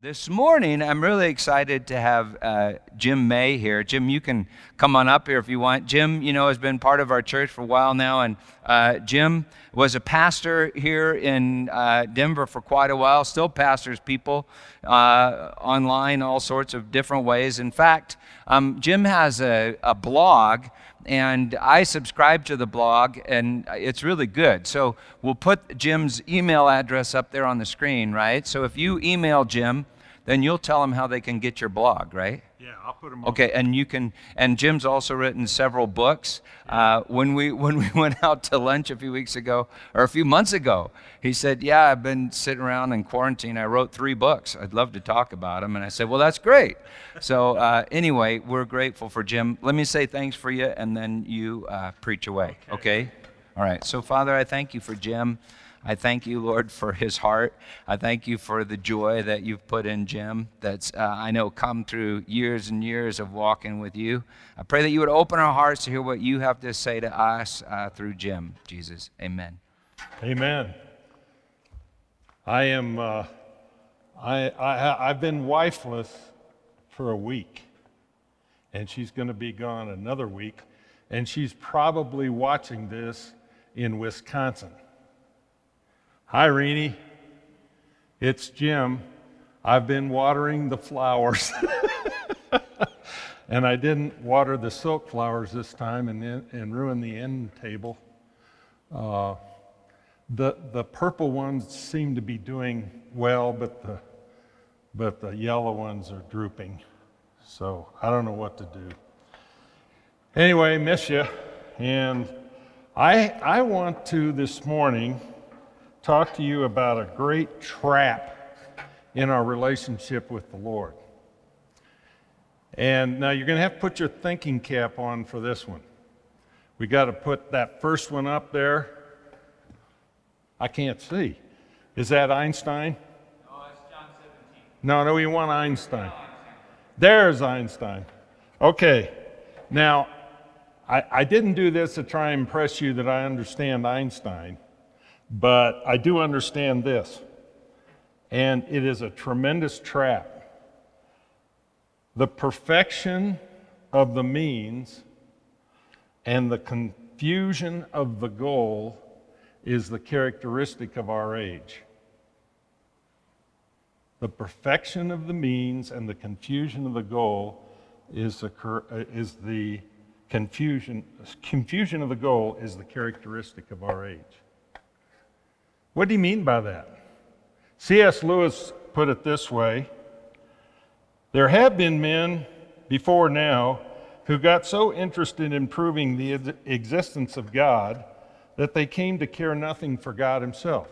This morning, I'm really excited to have uh, Jim May here. Jim, you can come on up here if you want. Jim, you know, has been part of our church for a while now, and uh, Jim was a pastor here in uh, Denver for quite a while. Still pastors people uh, online, all sorts of different ways. In fact, um, Jim has a, a blog and I subscribe to the blog, and it's really good. So we'll put Jim's email address up there on the screen, right? So if you email Jim, then you'll tell them how they can get your blog, right? Yeah, I'll put them. Okay, and you can. And Jim's also written several books. Uh, when we when we went out to lunch a few weeks ago or a few months ago, he said, "Yeah, I've been sitting around in quarantine. I wrote three books. I'd love to talk about them." And I said, "Well, that's great." so uh, anyway, we're grateful for Jim. Let me say thanks for you, and then you uh, preach away. Okay. okay? All right. So Father, I thank you for Jim. I thank you, Lord, for his heart. I thank you for the joy that you've put in Jim, that's, uh, I know, come through years and years of walking with you. I pray that you would open our hearts to hear what you have to say to us uh, through Jim, Jesus. Amen. Amen. I am, uh, I, I, I've been wifeless for a week, and she's going to be gone another week, and she's probably watching this in Wisconsin. Hi, Renee. It's Jim. I've been watering the flowers. and I didn't water the silk flowers this time and, and ruin the end table. Uh, the, the purple ones seem to be doing well, but the, but the yellow ones are drooping. So I don't know what to do. Anyway, miss you. And I, I want to this morning talk to you about a great trap in our relationship with the Lord. And now you're going to have to put your thinking cap on for this one. We got to put that first one up there. I can't see. Is that Einstein? No, it's John 17. No, no, we want Einstein. There's Einstein. Okay. Now, I, I didn't do this to try and impress you that I understand Einstein. But I do understand this, and it is a tremendous trap. The perfection of the means and the confusion of the goal is the characteristic of our age. The perfection of the means and the confusion of the goal is the, uh, is the confusion, confusion of the goal is the characteristic of our age. What do you mean by that? C.S. Lewis put it this way There have been men before now who got so interested in proving the existence of God that they came to care nothing for God Himself,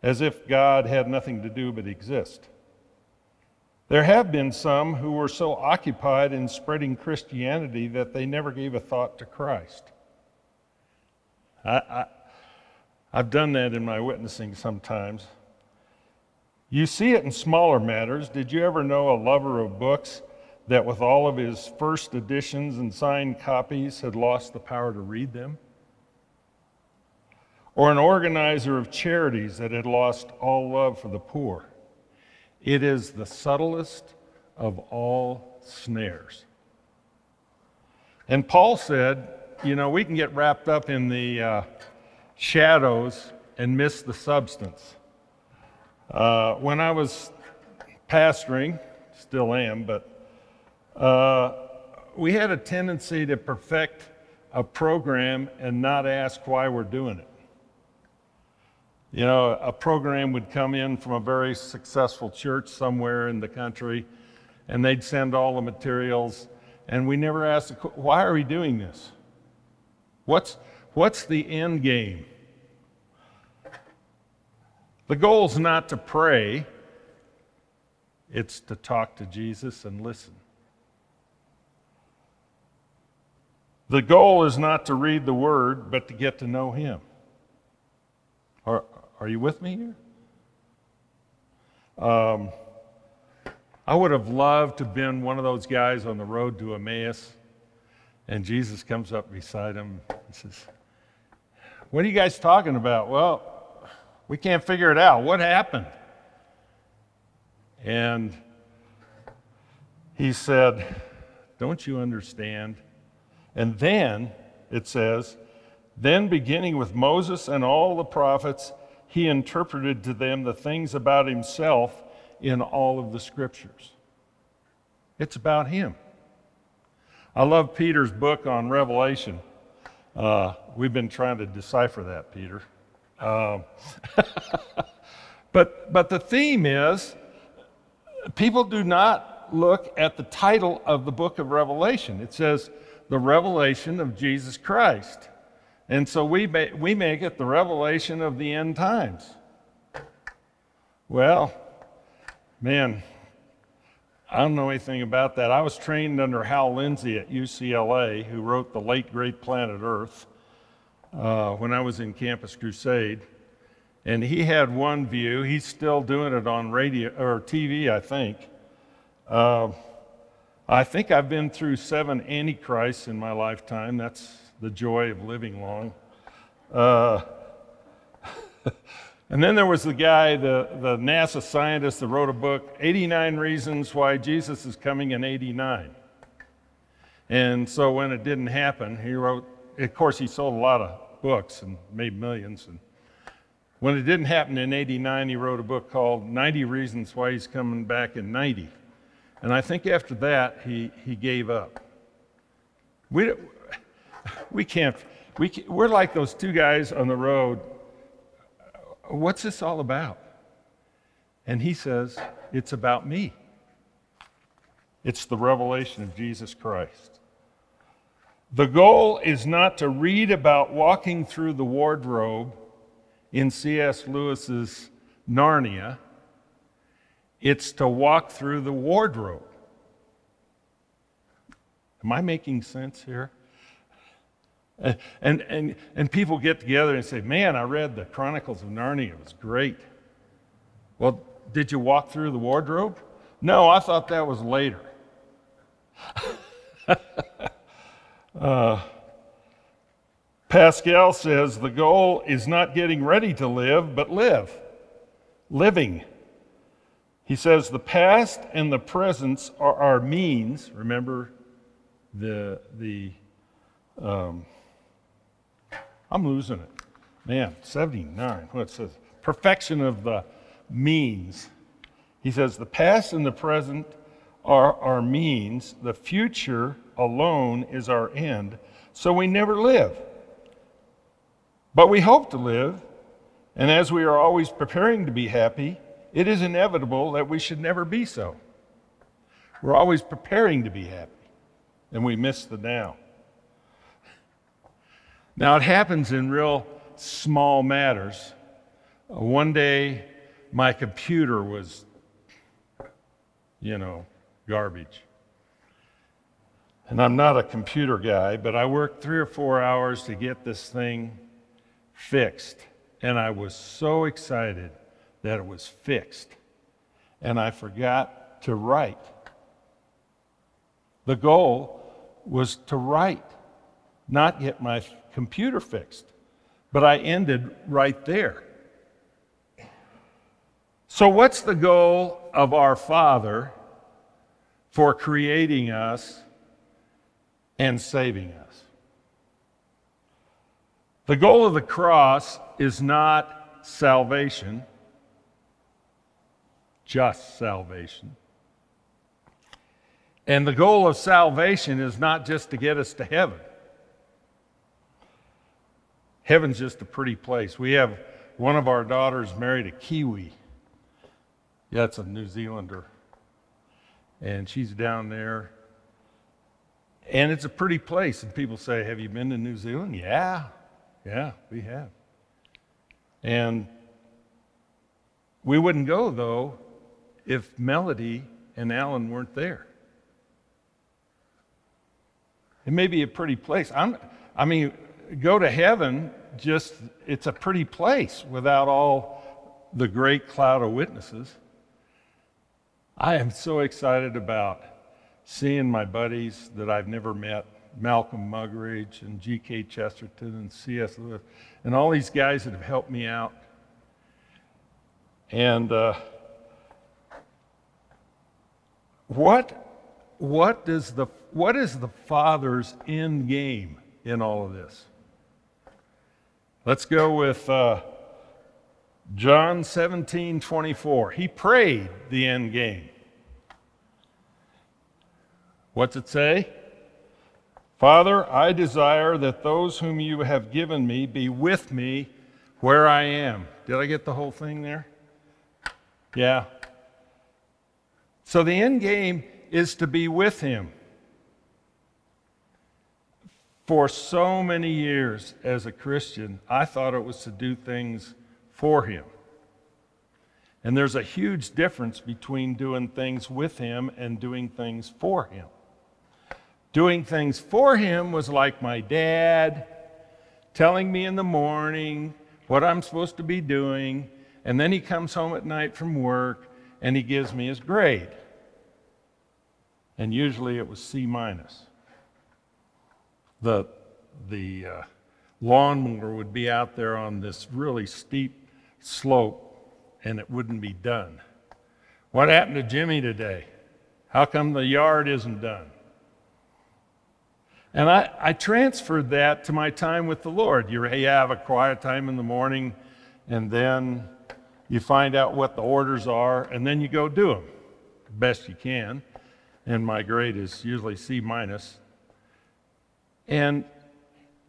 as if God had nothing to do but exist. There have been some who were so occupied in spreading Christianity that they never gave a thought to Christ. I, I've done that in my witnessing sometimes. You see it in smaller matters. Did you ever know a lover of books that, with all of his first editions and signed copies, had lost the power to read them? Or an organizer of charities that had lost all love for the poor? It is the subtlest of all snares. And Paul said, you know, we can get wrapped up in the. Uh, shadows and miss the substance. Uh, when I was pastoring, still am, but uh, we had a tendency to perfect a program and not ask why we're doing it. You know, a program would come in from a very successful church somewhere in the country, and they'd send all the materials, and we never asked, why are we doing this? What's, What's the end game? The goal is not to pray, it's to talk to Jesus and listen. The goal is not to read the Word, but to get to know Him. Are, are you with me here? Um, I would have loved to have been one of those guys on the road to Emmaus, and Jesus comes up beside him and says, what are you guys talking about? Well, we can't figure it out. What happened? And he said, Don't you understand? And then it says, Then beginning with Moses and all the prophets, he interpreted to them the things about himself in all of the scriptures. It's about him. I love Peter's book on Revelation. Uh, we've been trying to decipher that, Peter. Um, but, but the theme is people do not look at the title of the book of Revelation. It says, the revelation of Jesus Christ. And so we, we make it the revelation of the end times. Well, man, I don't know anything about that. I was trained under Hal Lindsey at UCLA, who wrote The Late Great Planet Earth uh, when I was in Campus Crusade. And he had one view. He's still doing it on radio or TV, I think. Uh, I think I've been through seven antichrists in my lifetime. That's the joy of living long. Uh, And then there was the guy, the, the NASA scientist that wrote a book, 89 Reasons Why Jesus is Coming in 89. And so when it didn't happen, he wrote, of course, he sold a lot of books and made millions. And when it didn't happen in 89, he wrote a book called 90 Reasons Why He's Coming Back in 90. And I think after that, he, he gave up. We, we can't, we, we're like those two guys on the road What's this all about? And he says, It's about me. It's the revelation of Jesus Christ. The goal is not to read about walking through the wardrobe in C.S. Lewis's Narnia, it's to walk through the wardrobe. Am I making sense here? And, and, and people get together and say, Man, I read the Chronicles of Narnia. It was great. Well, did you walk through the wardrobe? No, I thought that was later. uh, Pascal says the goal is not getting ready to live, but live. Living. He says the past and the present are our means. Remember the, the um, I'm losing it. Man, 79. What says? Perfection of the means. He says the past and the present are our means, the future alone is our end, so we never live. But we hope to live, and as we are always preparing to be happy, it is inevitable that we should never be so. We're always preparing to be happy, and we miss the now. Now, it happens in real small matters. Uh, one day, my computer was, you know, garbage. And I'm not a computer guy, but I worked three or four hours to get this thing fixed. And I was so excited that it was fixed. And I forgot to write. The goal was to write, not get my computer fixed. But I ended right there. So, what's the goal of our Father for creating us and saving us? The goal of the cross is not salvation, just salvation. And the goal of salvation is not just to get us to heaven. Heaven's just a pretty place. We have one of our daughters married a Kiwi. Yeah, it's a New Zealander. And she's down there. And it's a pretty place. And people say, Have you been to New Zealand? Yeah, yeah, we have. And we wouldn't go, though, if Melody and Alan weren't there. It may be a pretty place. I'm, I mean, go to heaven, just it's a pretty place without all the great cloud of witnesses. I am so excited about seeing my buddies that I've never met Malcolm Muggeridge and G.K. Chesterton and C.S. Lewis, and all these guys that have helped me out. And uh, what, what, does the, what is the Father's end game in all of this? Let's go with uh, John 17 24. He prayed the end game. What's it say? Father, I desire that those whom you have given me be with me where I am. Did I get the whole thing there? Yeah. So the end game is to be with him. For so many years as a Christian, I thought it was to do things for him. And there's a huge difference between doing things with him and doing things for him. Doing things for him was like my dad telling me in the morning what I'm supposed to be doing, and then he comes home at night from work and he gives me his grade. And usually it was C minus. The, the uh, lawnmower would be out there on this really steep slope and it wouldn't be done. What happened to Jimmy today? How come the yard isn't done? And I, I transferred that to my time with the Lord. You, have a quiet time in the morning, and then you find out what the orders are, and then you go do them best you can. And my grade is usually C minus. And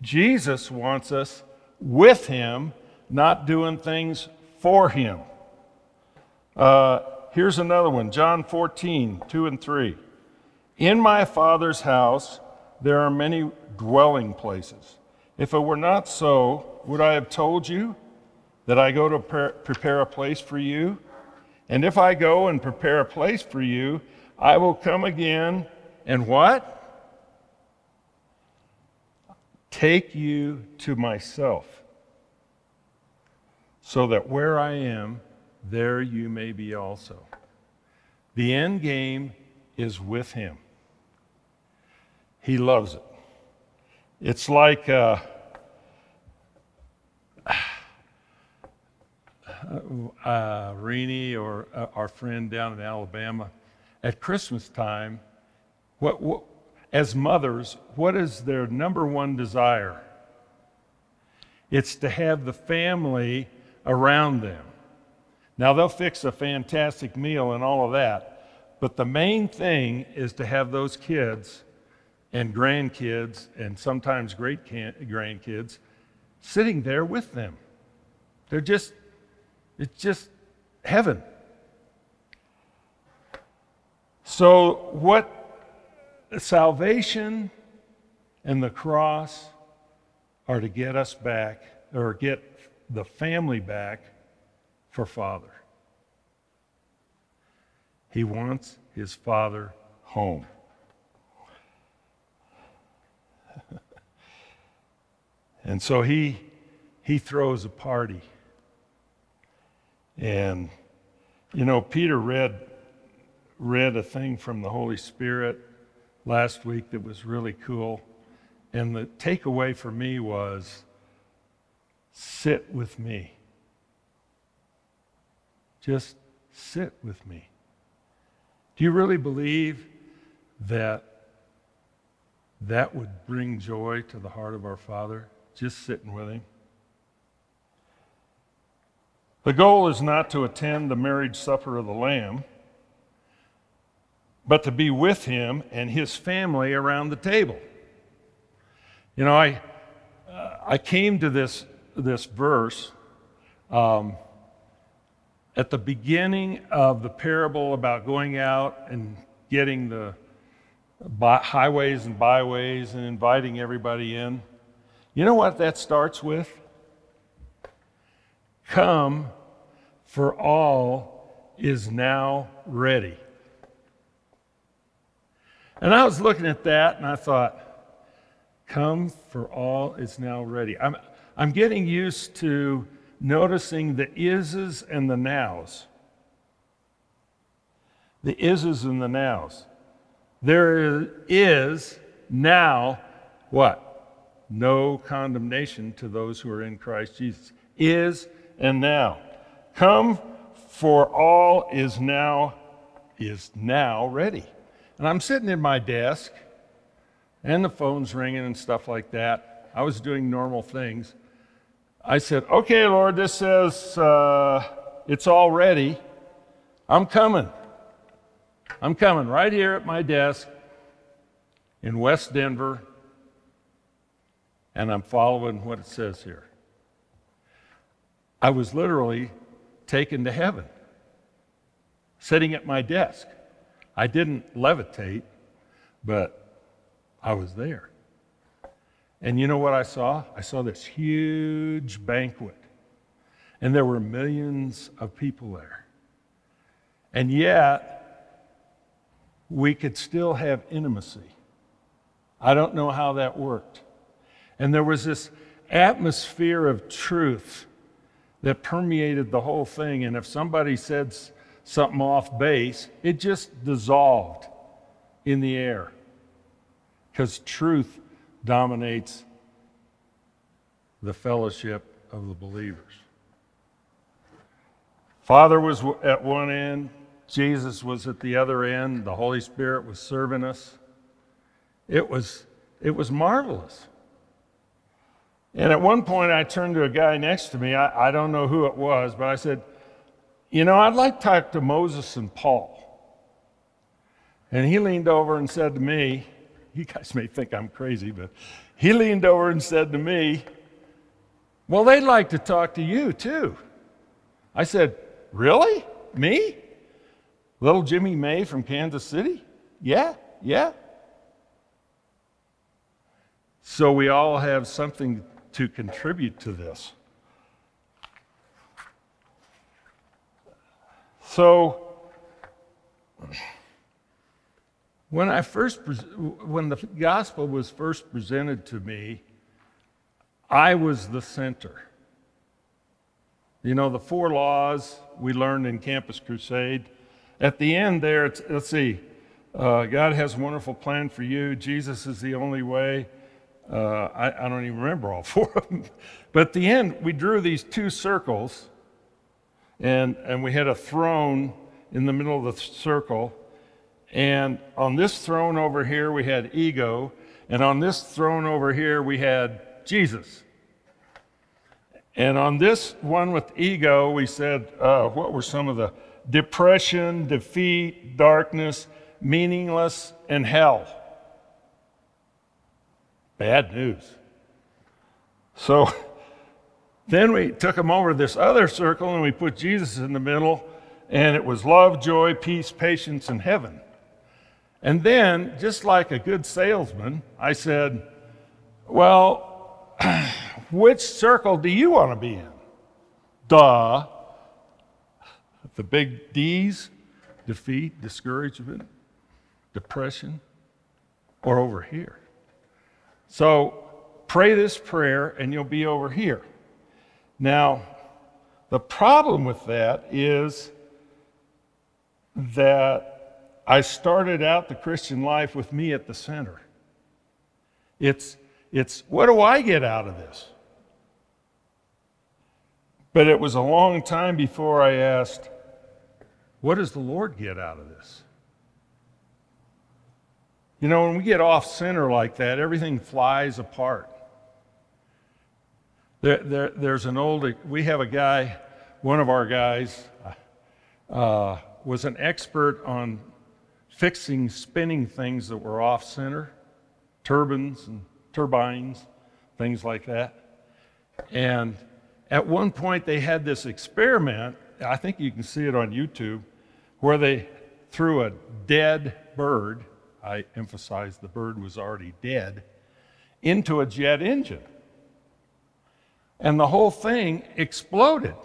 Jesus wants us with Him, not doing things for Him. Uh, here's another one John 14, 2 and 3. In my Father's house, there are many dwelling places. If it were not so, would I have told you that I go to prepare a place for you? And if I go and prepare a place for you, I will come again and what? Take you to myself, so that where I am, there you may be also. The end game is with him. He loves it. It's like uh, uh, Renee or uh, our friend down in Alabama at Christmas time. What, what, as mothers, what is their number one desire? It's to have the family around them. Now, they'll fix a fantastic meal and all of that, but the main thing is to have those kids and grandkids, and sometimes great grandkids, sitting there with them. They're just, it's just heaven. So, what salvation and the cross are to get us back, or get the family back for Father. He wants his Father home. And so he, he throws a party. And, you know, Peter read, read a thing from the Holy Spirit last week that was really cool. And the takeaway for me was sit with me. Just sit with me. Do you really believe that that would bring joy to the heart of our Father? just sitting with him. The goal is not to attend the marriage supper of the Lamb, but to be with him and his family around the table. You know, I, uh, I came to this, this verse um, at the beginning of the parable about going out and getting the highways and byways and inviting everybody in. You know what that starts with? Come, for all is now ready. And I was looking at that and I thought, come, for all is now ready. I'm, I'm getting used to noticing the ises and the nows. The ises and the nows. There is now what? no condemnation to those who are in Christ Jesus. Is and now. Come, for all is now is now ready. And I'm sitting in my desk, and the phone's ringing and stuff like that. I was doing normal things. I said, Okay, Lord, this says uh, it's all ready. I'm coming. I'm coming right here at my desk in West Denver, and I'm following what it says here. I was literally taken to heaven, sitting at my desk. I didn't levitate, but I was there. And you know what I saw? I saw this huge banquet, and there were millions of people there. And yet, we could still have intimacy. I don't know how that worked. And there was this atmosphere of truth that permeated the whole thing. And if somebody said something off base, it just dissolved in the air because truth dominates the fellowship of the believers. Father was at one end, Jesus was at the other end, the Holy Spirit was serving us. It was, it was marvelous. And at one point, I turned to a guy next to me. I, I don't know who it was, but I said, You know, I'd like to talk to Moses and Paul. And he leaned over and said to me, You guys may think I'm crazy, but he leaned over and said to me, Well, they'd like to talk to you too. I said, Really? Me? Little Jimmy May from Kansas City? Yeah, yeah. So we all have something to contribute to this. So, when I first, when the gospel was first presented to me, I was the center. You know, the four laws we learned in Campus Crusade. At the end there, let's see, uh, God has a wonderful plan for you. Jesus is the only way. Uh, I, I, don't even remember all four of them. But at the end, we drew these two circles, and, and we had a throne in the middle of the circle. And on this throne over here, we had ego. And on this throne over here, we had Jesus. And on this one with ego, we said, uh, what were some of the depression, defeat, darkness, meaningless, and hell? Bad news. So then we took them over to this other circle and we put Jesus in the middle, and it was love, joy, peace, patience, and heaven. And then, just like a good salesman, I said, Well, which circle do you want to be in? Duh. The big D's defeat, discouragement, depression, or over here? So pray this prayer and you'll be over here. Now, the problem with that is that I started out the Christian life with me at the center. It's, it's what do I get out of this? But it was a long time before I asked, what does the Lord get out of this? You know, when we get off center like that, everything flies apart. There, there, there's an old, we have a guy, one of our guys uh, was an expert on fixing spinning things that were off center, turbines and turbines, things like that. And at one point, they had this experiment, I think you can see it on YouTube, where they threw a dead bird I emphasized the bird was already dead, into a jet engine. And the whole thing exploded.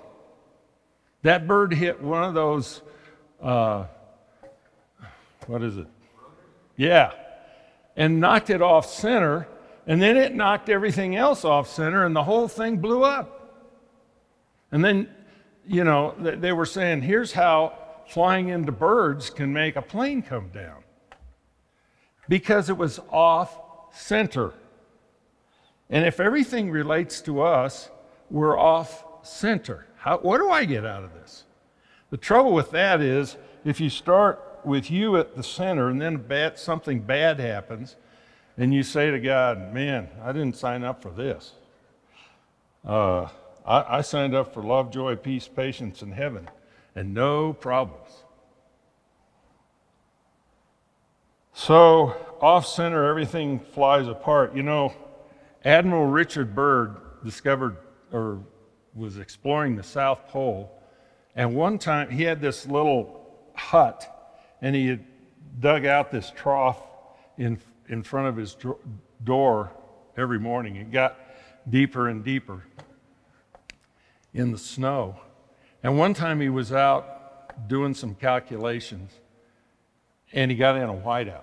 That bird hit one of those, uh, what is it? Yeah. And knocked it off center, and then it knocked everything else off center, and the whole thing blew up. And then, you know, they were saying, here's how flying into birds can make a plane come down because it was off center. And if everything relates to us, we're off center. How, what do I get out of this? The trouble with that is if you start with you at the center, and then bad, something bad happens, and you say to God, Man, I didn't sign up for this. Uh, I, I signed up for love, joy, peace, patience, and heaven, and no problems. So, off center, everything flies apart. You know, Admiral Richard Byrd discovered or was exploring the South Pole, and one time he had this little hut, and he had dug out this trough in, in front of his door every morning. It got deeper and deeper in the snow. And one time he was out doing some calculations, and he got in a whiteout.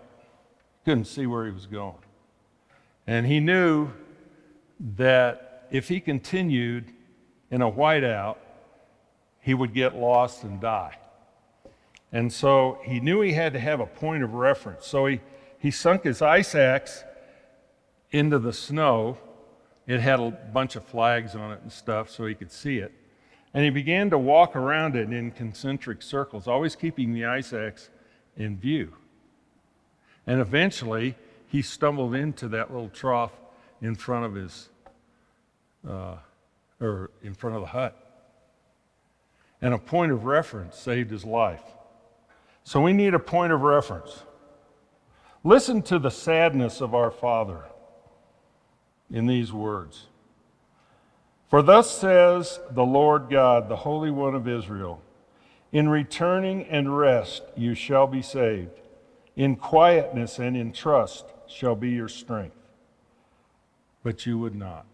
Couldn't see where he was going. And he knew that if he continued in a whiteout, he would get lost and die. And so he knew he had to have a point of reference. So he, he sunk his ice axe into the snow. It had a bunch of flags on it and stuff so he could see it. And he began to walk around it in concentric circles, always keeping the ice axe in view. And eventually, he stumbled into that little trough in front of his, uh, or in front of the hut. And a point of reference saved his life. So we need a point of reference. Listen to the sadness of our Father in these words. For thus says the Lord God, the Holy One of Israel In returning and rest you shall be saved, in quietness and in trust shall be your strength. But you would not.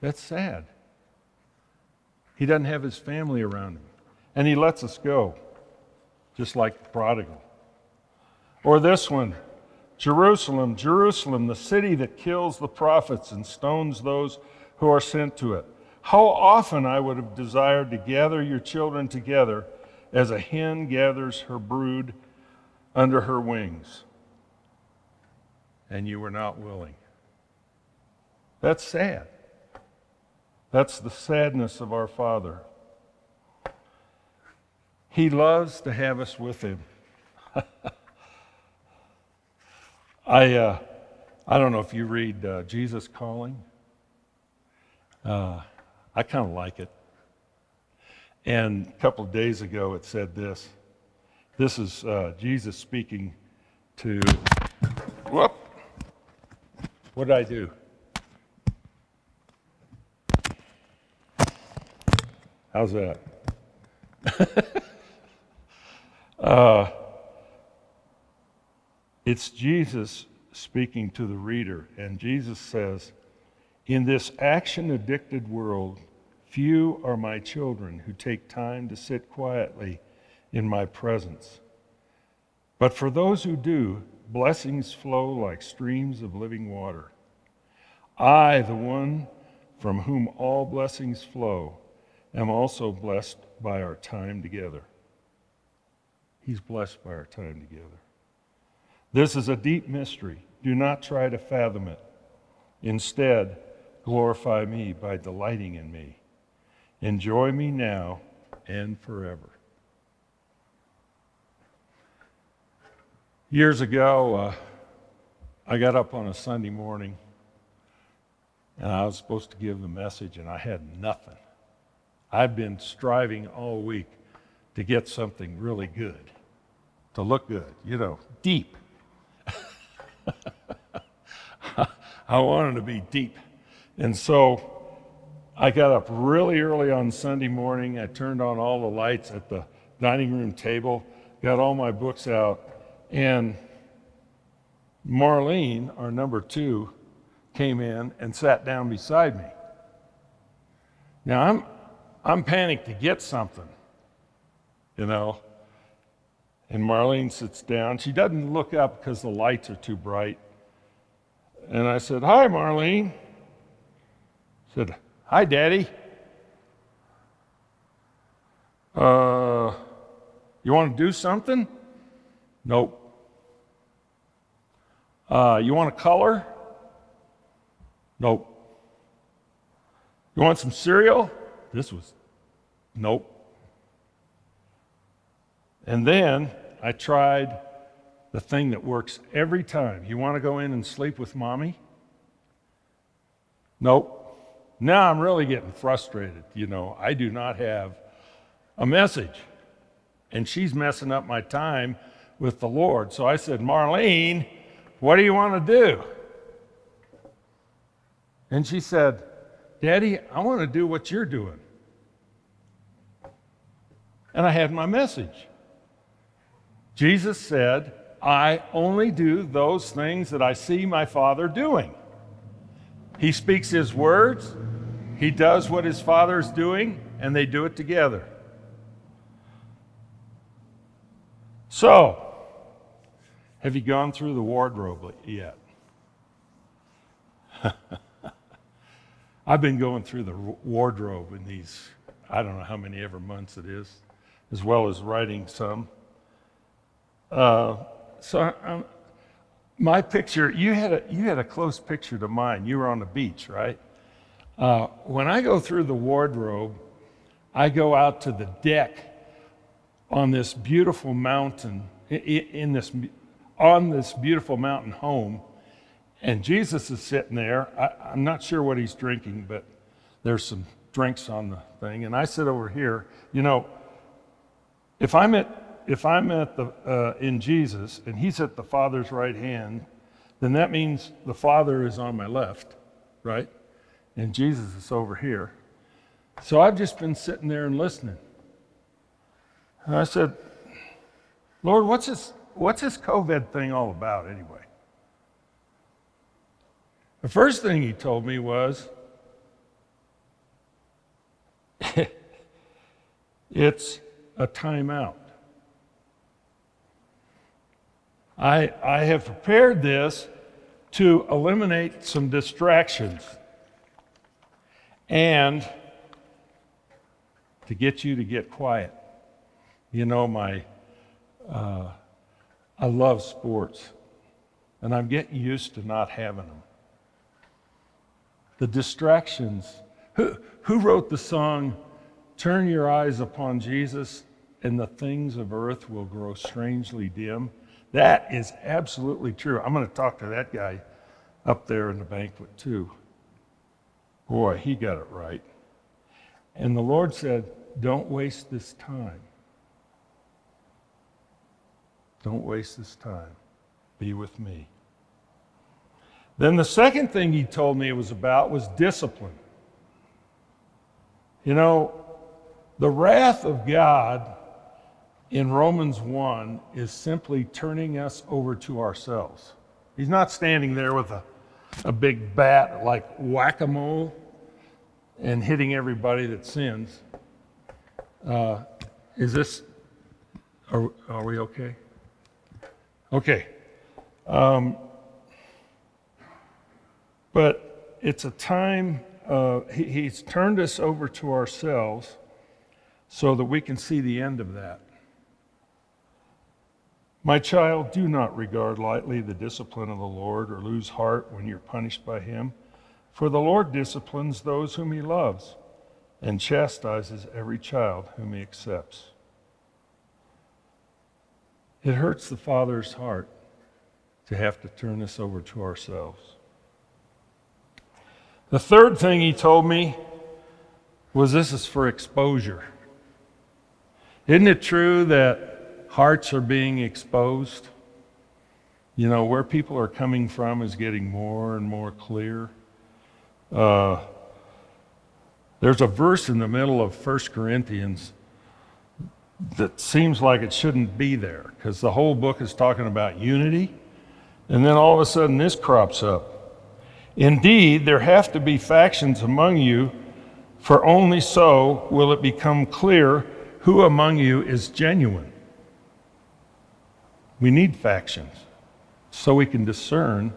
That's sad. He doesn't have his family around him, and he lets us go, just like the prodigal. Or this one Jerusalem, Jerusalem, the city that kills the prophets and stones those who are sent to it. How often I would have desired to gather your children together as a hen gathers her brood under her wings, and you were not willing. That's sad. That's the sadness of our Father. He loves to have us with Him. I, uh, I don't know if you read uh, Jesus Calling. Uh, I kind of like it. And a couple of days ago, it said this. This is uh, Jesus speaking to. Whoop! What did I do? How's that? uh, it's Jesus speaking to the reader, and Jesus says, In this action addicted world, few are my children who take time to sit quietly in my presence. But for those who do, blessings flow like streams of living water. I, the one from whom all blessings flow, am also blessed by our time together. He's blessed by our time together. This is a deep mystery. Do not try to fathom it. Instead, glorify me by delighting in me. Enjoy me now and forever. Years ago, uh, I got up on a Sunday morning and I was supposed to give the message, and I had nothing. I've been striving all week to get something really good, to look good, you know, deep. I wanted to be deep. And so I got up really early on Sunday morning. I turned on all the lights at the dining room table, got all my books out, and Marlene, our number two, came in and sat down beside me. Now I'm I'm panicked to get something, you know. And Marlene sits down. She doesn't look up because the lights are too bright. And I said, Hi, Marlene. I said, Hi, Daddy. Uh, you want to do something? Nope. Uh, you want a color? Nope. You want some cereal? This was, nope. And then I tried the thing that works every time. You want to go in and sleep with mommy? Nope. Now I'm really getting frustrated. You know, I do not have a message. And she's messing up my time with the Lord. So I said, Marlene, what do you want to do? And she said, Daddy, I want to do what you're doing. And I had my message. Jesus said, I only do those things that I see my Father doing. He speaks His words, He does what His Father is doing, and they do it together. So, have you gone through the wardrobe yet? I've been going through the wardrobe in these, I don't know how many ever months it is, as well as writing some. Uh, so um, my picture, you had, a, you had a close picture to mine. You were on the beach, right? Uh, when I go through the wardrobe, I go out to the deck on this beautiful mountain, in this, on this beautiful mountain home and Jesus is sitting there. I, am not sure what he's drinking, but there's some drinks on the thing. And I sit over here. You know, if I'm at, if I'm at the, uh, in Jesus and he's at the Father's right hand, then that means the Father is on my left, right? And Jesus is over here. So I've just been sitting there and listening. And I said, Lord, what's this, what's this COVID thing all about anyway? The first thing he told me was, it's a timeout. I, I have prepared this to eliminate some distractions and to get you to get quiet. You know, my, uh, I love sports, and I'm getting used to not having them the distractions. Who, who wrote the song, Turn Your Eyes Upon Jesus and the Things of Earth Will Grow Strangely Dim? That is absolutely true. I'm going to talk to that guy up there in the banquet too. Boy, he got it right. And the Lord said, Don't waste this time. Don't waste this time. Be with me. Then the second thing he told me it was about was discipline. You know, the wrath of God in Romans 1 is simply turning us over to ourselves. He's not standing there with a, a big bat like whack a mole and hitting everybody that sins. Uh, is this, are, are we okay? Okay. Um, but it's a time, uh, he, he's turned us over to ourselves so that we can see the end of that. My child, do not regard lightly the discipline of the Lord or lose heart when you're punished by him. For the Lord disciplines those whom he loves and chastises every child whom he accepts. It hurts the Father's heart to have to turn this over to ourselves. The third thing he told me was this is for exposure. Isn't it true that hearts are being exposed? You know, where people are coming from is getting more and more clear. Uh, there's a verse in the middle of 1 Corinthians that seems like it shouldn't be there because the whole book is talking about unity. And then all of a sudden, this crops up. Indeed, there have to be factions among you, for only so will it become clear who among you is genuine. We need factions so we can discern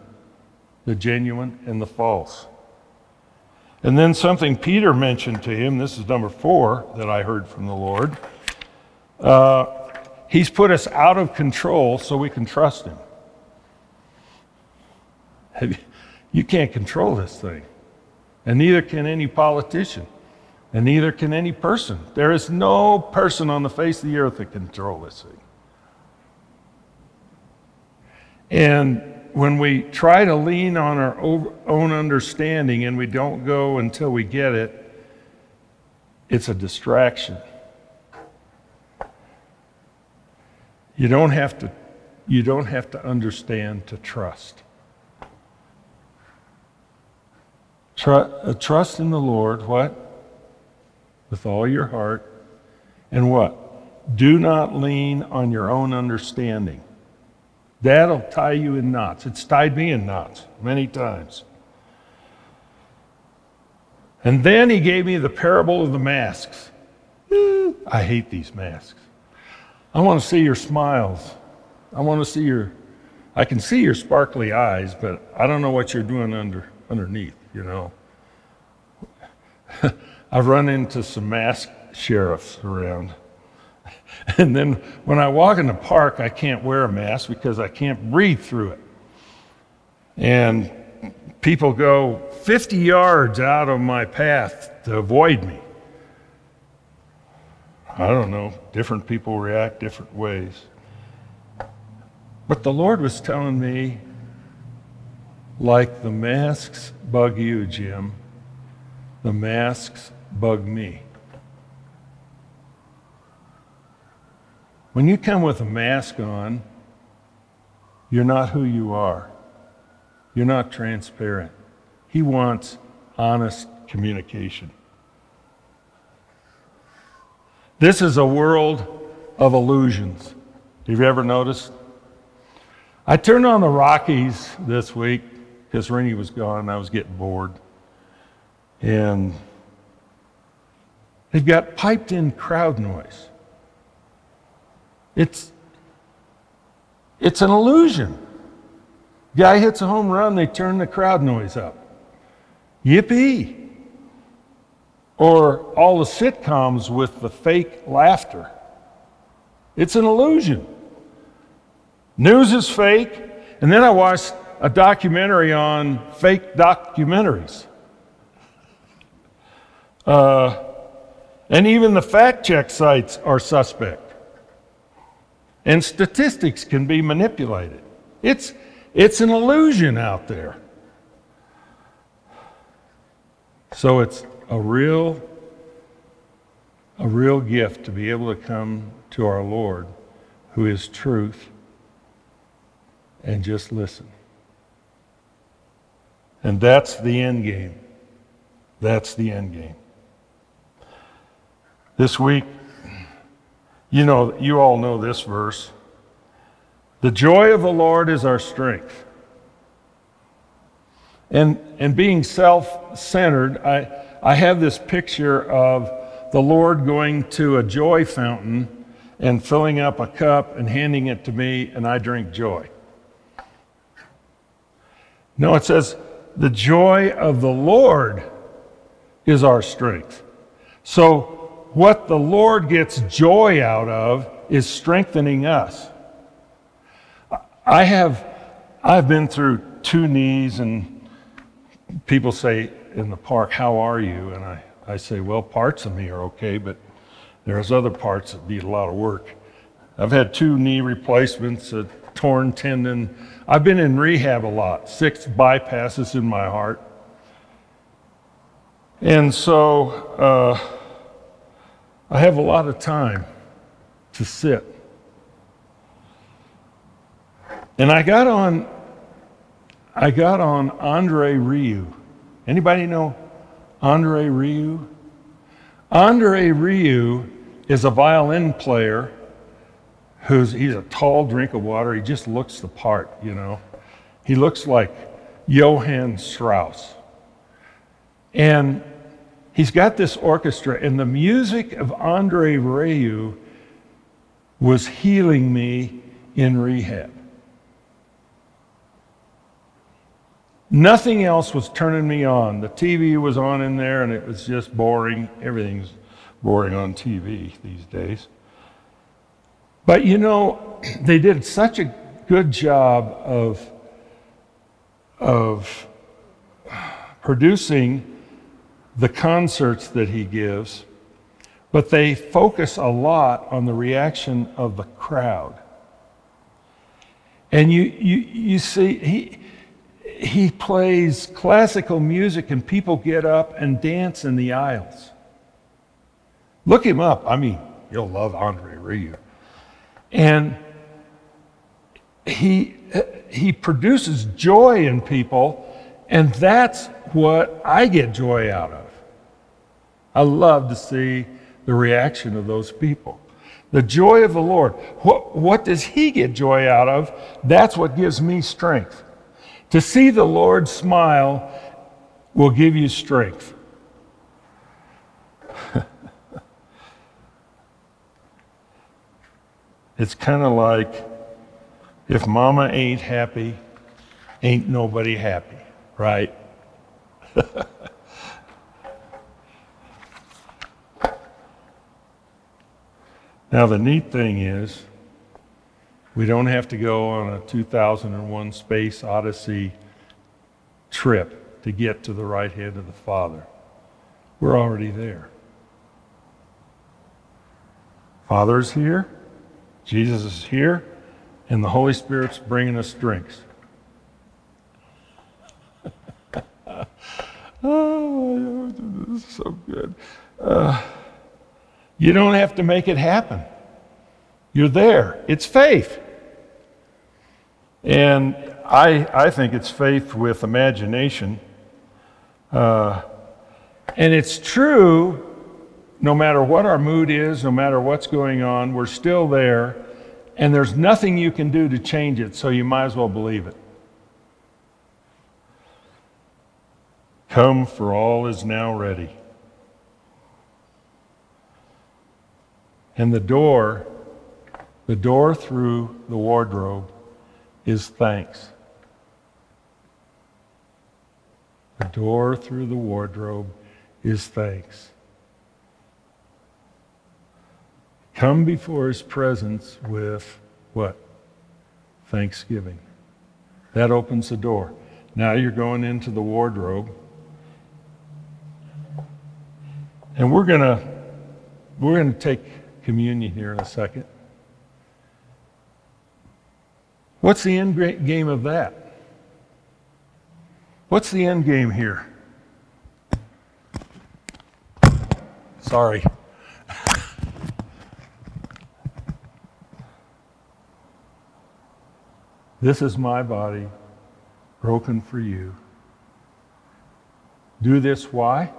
the genuine and the false. And then something Peter mentioned to him, this is number four that I heard from the Lord. Uh, he's put us out of control so we can trust him. You, you can't control this thing, and neither can any politician. and neither can any person. There is no person on the face of the earth that can control this thing. And when we try to lean on our own understanding and we don't go until we get it, it's a distraction. You don't have to, you don't have to understand to trust. uh, trust in the Lord, what? With all your heart. And what? Do not lean on your own understanding. That'll tie you in knots. It's tied me in knots many times. And then he gave me the parable of the masks. I hate these masks. I want to see your smiles. I want to see your, I can see your sparkly eyes, but I don't know what you're doing under, underneath, you know. I've run into some masked sheriffs around. And then when I walk in the park, I can't wear a mask because I can't breathe through it. And people go 50 yards out of my path to avoid me. I don't know, different people react different ways. But the Lord was telling me, like the masks bug you, Jim, the masks bug me. When you come with a mask on, you're not who you are. You're not transparent. He wants honest communication. This is a world of illusions. Have you ever noticed? I turned on the Rockies this week because Rennie was gone and I was getting bored. And they've got piped in crowd noise. It's, it's an illusion. Guy hits a home run, they turn the crowd noise up. Yippee! Or all the sitcoms with the fake laughter. It's an illusion. News is fake. And then I watched a documentary on fake documentaries. Uh, and even the fact check sites are suspect and statistics can be manipulated. It's, it's an illusion out there. So it's a real, a real gift to be able to come to our Lord, who is truth, and just listen. And that's the end game. That's the end game. This week, you know, you all know this verse. The joy of the Lord is our strength. And, and being self centered, I, I have this picture of the Lord going to a joy fountain and filling up a cup and handing it to me, and I drink joy. No, it says, the joy of the Lord is our strength. So what the Lord gets joy out of is strengthening us. I have I've been through two knees and people say in the park, how are you? And I, I say, well, parts of me are okay, but there's other parts that need a lot of work. I've had two knee replacements, a torn tendon. I've been in rehab a lot, six bypasses in my heart. And so, uh, I have a lot of time to sit. And I got on I got on Andre Rieu. Anybody know Andre Rieu? Andre Rieu is a violin player who's he's a tall drink of water. He just looks the part, you know. He looks like Johann Strauss. And he's got this orchestra, and the music of Andre Rieu was healing me in rehab. Nothing else was turning me on. The TV was on in there, and it was just boring. Everything's boring on TV these days. But you know, they did such a good job of, of producing the concerts that he gives, but they focus a lot on the reaction of the crowd. And you, you, you see, he, he plays classical music and people get up and dance in the aisles. Look him up. I mean, you'll love Andre Rieu. And he, he produces joy in people, and that's what I get joy out of. I love to see the reaction of those people. The joy of the Lord. What, what does he get joy out of? That's what gives me strength. To see the Lord smile will give you strength. it's kind of like if mama ain't happy, ain't nobody happy, right? now, the neat thing is, we don't have to go on a 2001 Space Odyssey trip to get to the right hand of the Father. We're already there. Father's here, Jesus is here, and the Holy Spirit's bringing us drinks. oh, this is so good. Uh, you don't have to make it happen. You're there. It's faith. And I, I think it's faith with imagination. Uh, and it's true no matter what our mood is, no matter what's going on, we're still there, and there's nothing you can do to change it, so you might as well believe it. Come, for all is now ready. And the door, the door through the wardrobe, is thanks. The door through the wardrobe is thanks. Come before his presence with what? Thanksgiving. That opens the door. Now you're going into the wardrobe. And we're going to we're going to take communion here in a second. What's the end game of that? What's the end game here? Sorry. this is my body broken for you. Do this why?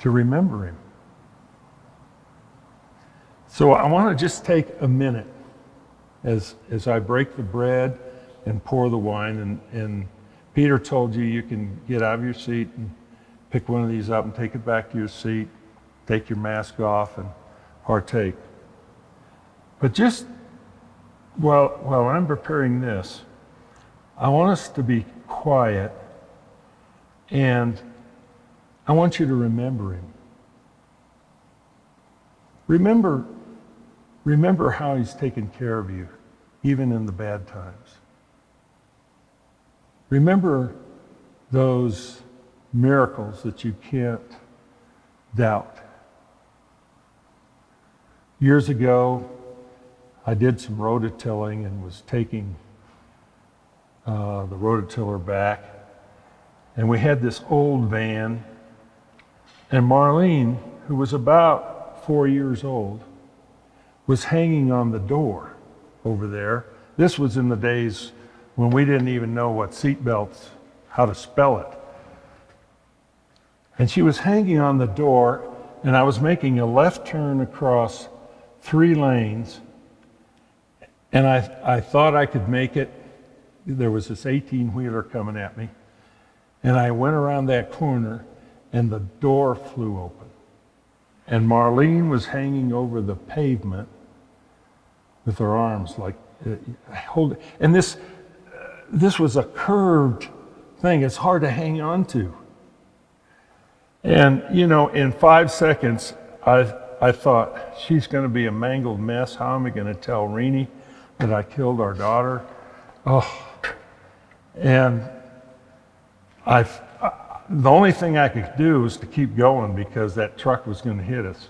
To remember him. So I want to just take a minute as, as I break the bread and pour the wine. And, and Peter told you you can get out of your seat and pick one of these up and take it back to your seat, take your mask off and partake. But just while, while I'm preparing this, I want us to be quiet and I want you to remember him. Remember Remember how he's taken care of you, even in the bad times. Remember those miracles that you can't doubt. Years ago, I did some rototilling and was taking uh, the rototiller back. And we had this old van. And Marlene, who was about four years old, was hanging on the door over there. This was in the days when we didn't even know what seatbelts, how to spell it. And she was hanging on the door, and I was making a left turn across three lanes, and I, I thought I could make it. There was this 18 wheeler coming at me, and I went around that corner, and the door flew open. And Marlene was hanging over the pavement with her arms like uh, hold and this uh, this was a curved thing. It's hard to hang on to. And you know in five seconds i i thought she's going to be a mangled mess. How am i going to tell Renee that i killed our daughter? Oh and I, the only thing I could do was to keep going because that truck was going to hit us.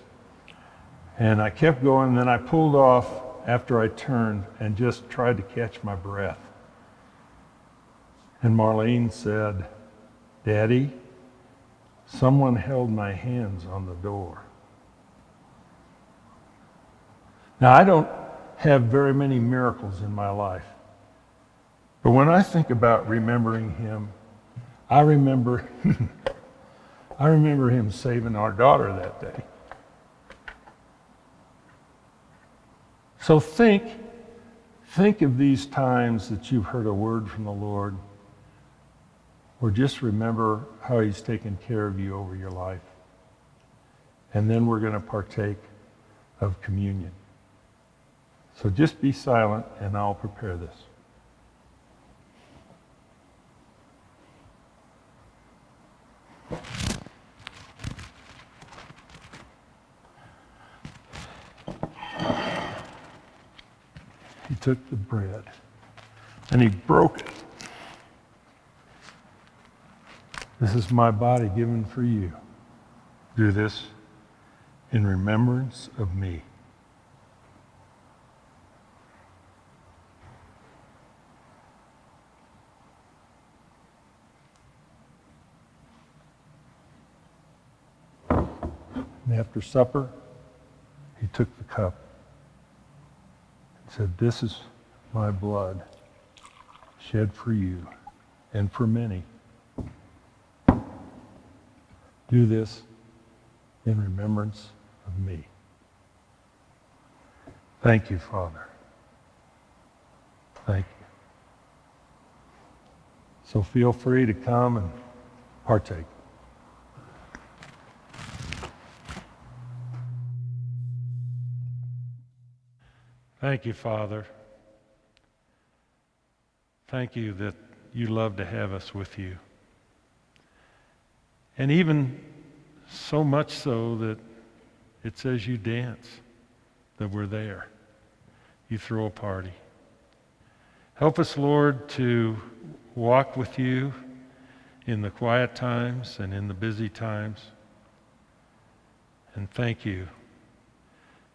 And I kept going, and then I pulled off after I turned and just tried to catch my breath. And Marlene said, Daddy, someone held my hands on the door. Now, I don't have very many miracles in my life. But when I think about remembering him, I remember I remember him saving our daughter that day. So think think of these times that you've heard a word from the Lord or just remember how he's taken care of you over your life. And then we're going to partake of communion. So just be silent and I'll prepare this. Took the bread and he broke it. This is my body given for you. Do this in remembrance of me. And after supper, he took the cup said, This is my blood shed for you and for many. Do this in remembrance of me. Thank you, Father. Thank you. So feel free to come and partake. Thank you, Father. Thank you that you love to have us with you. And even so much so that it says you dance, that we're there. You throw a party. Help us, Lord, to walk with you in the quiet times and in the busy times. And thank you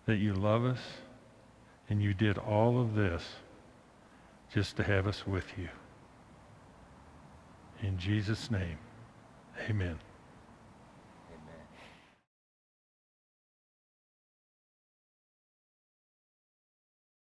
that you love us and you did all of this just to have us with you. In Jesus' name, amen.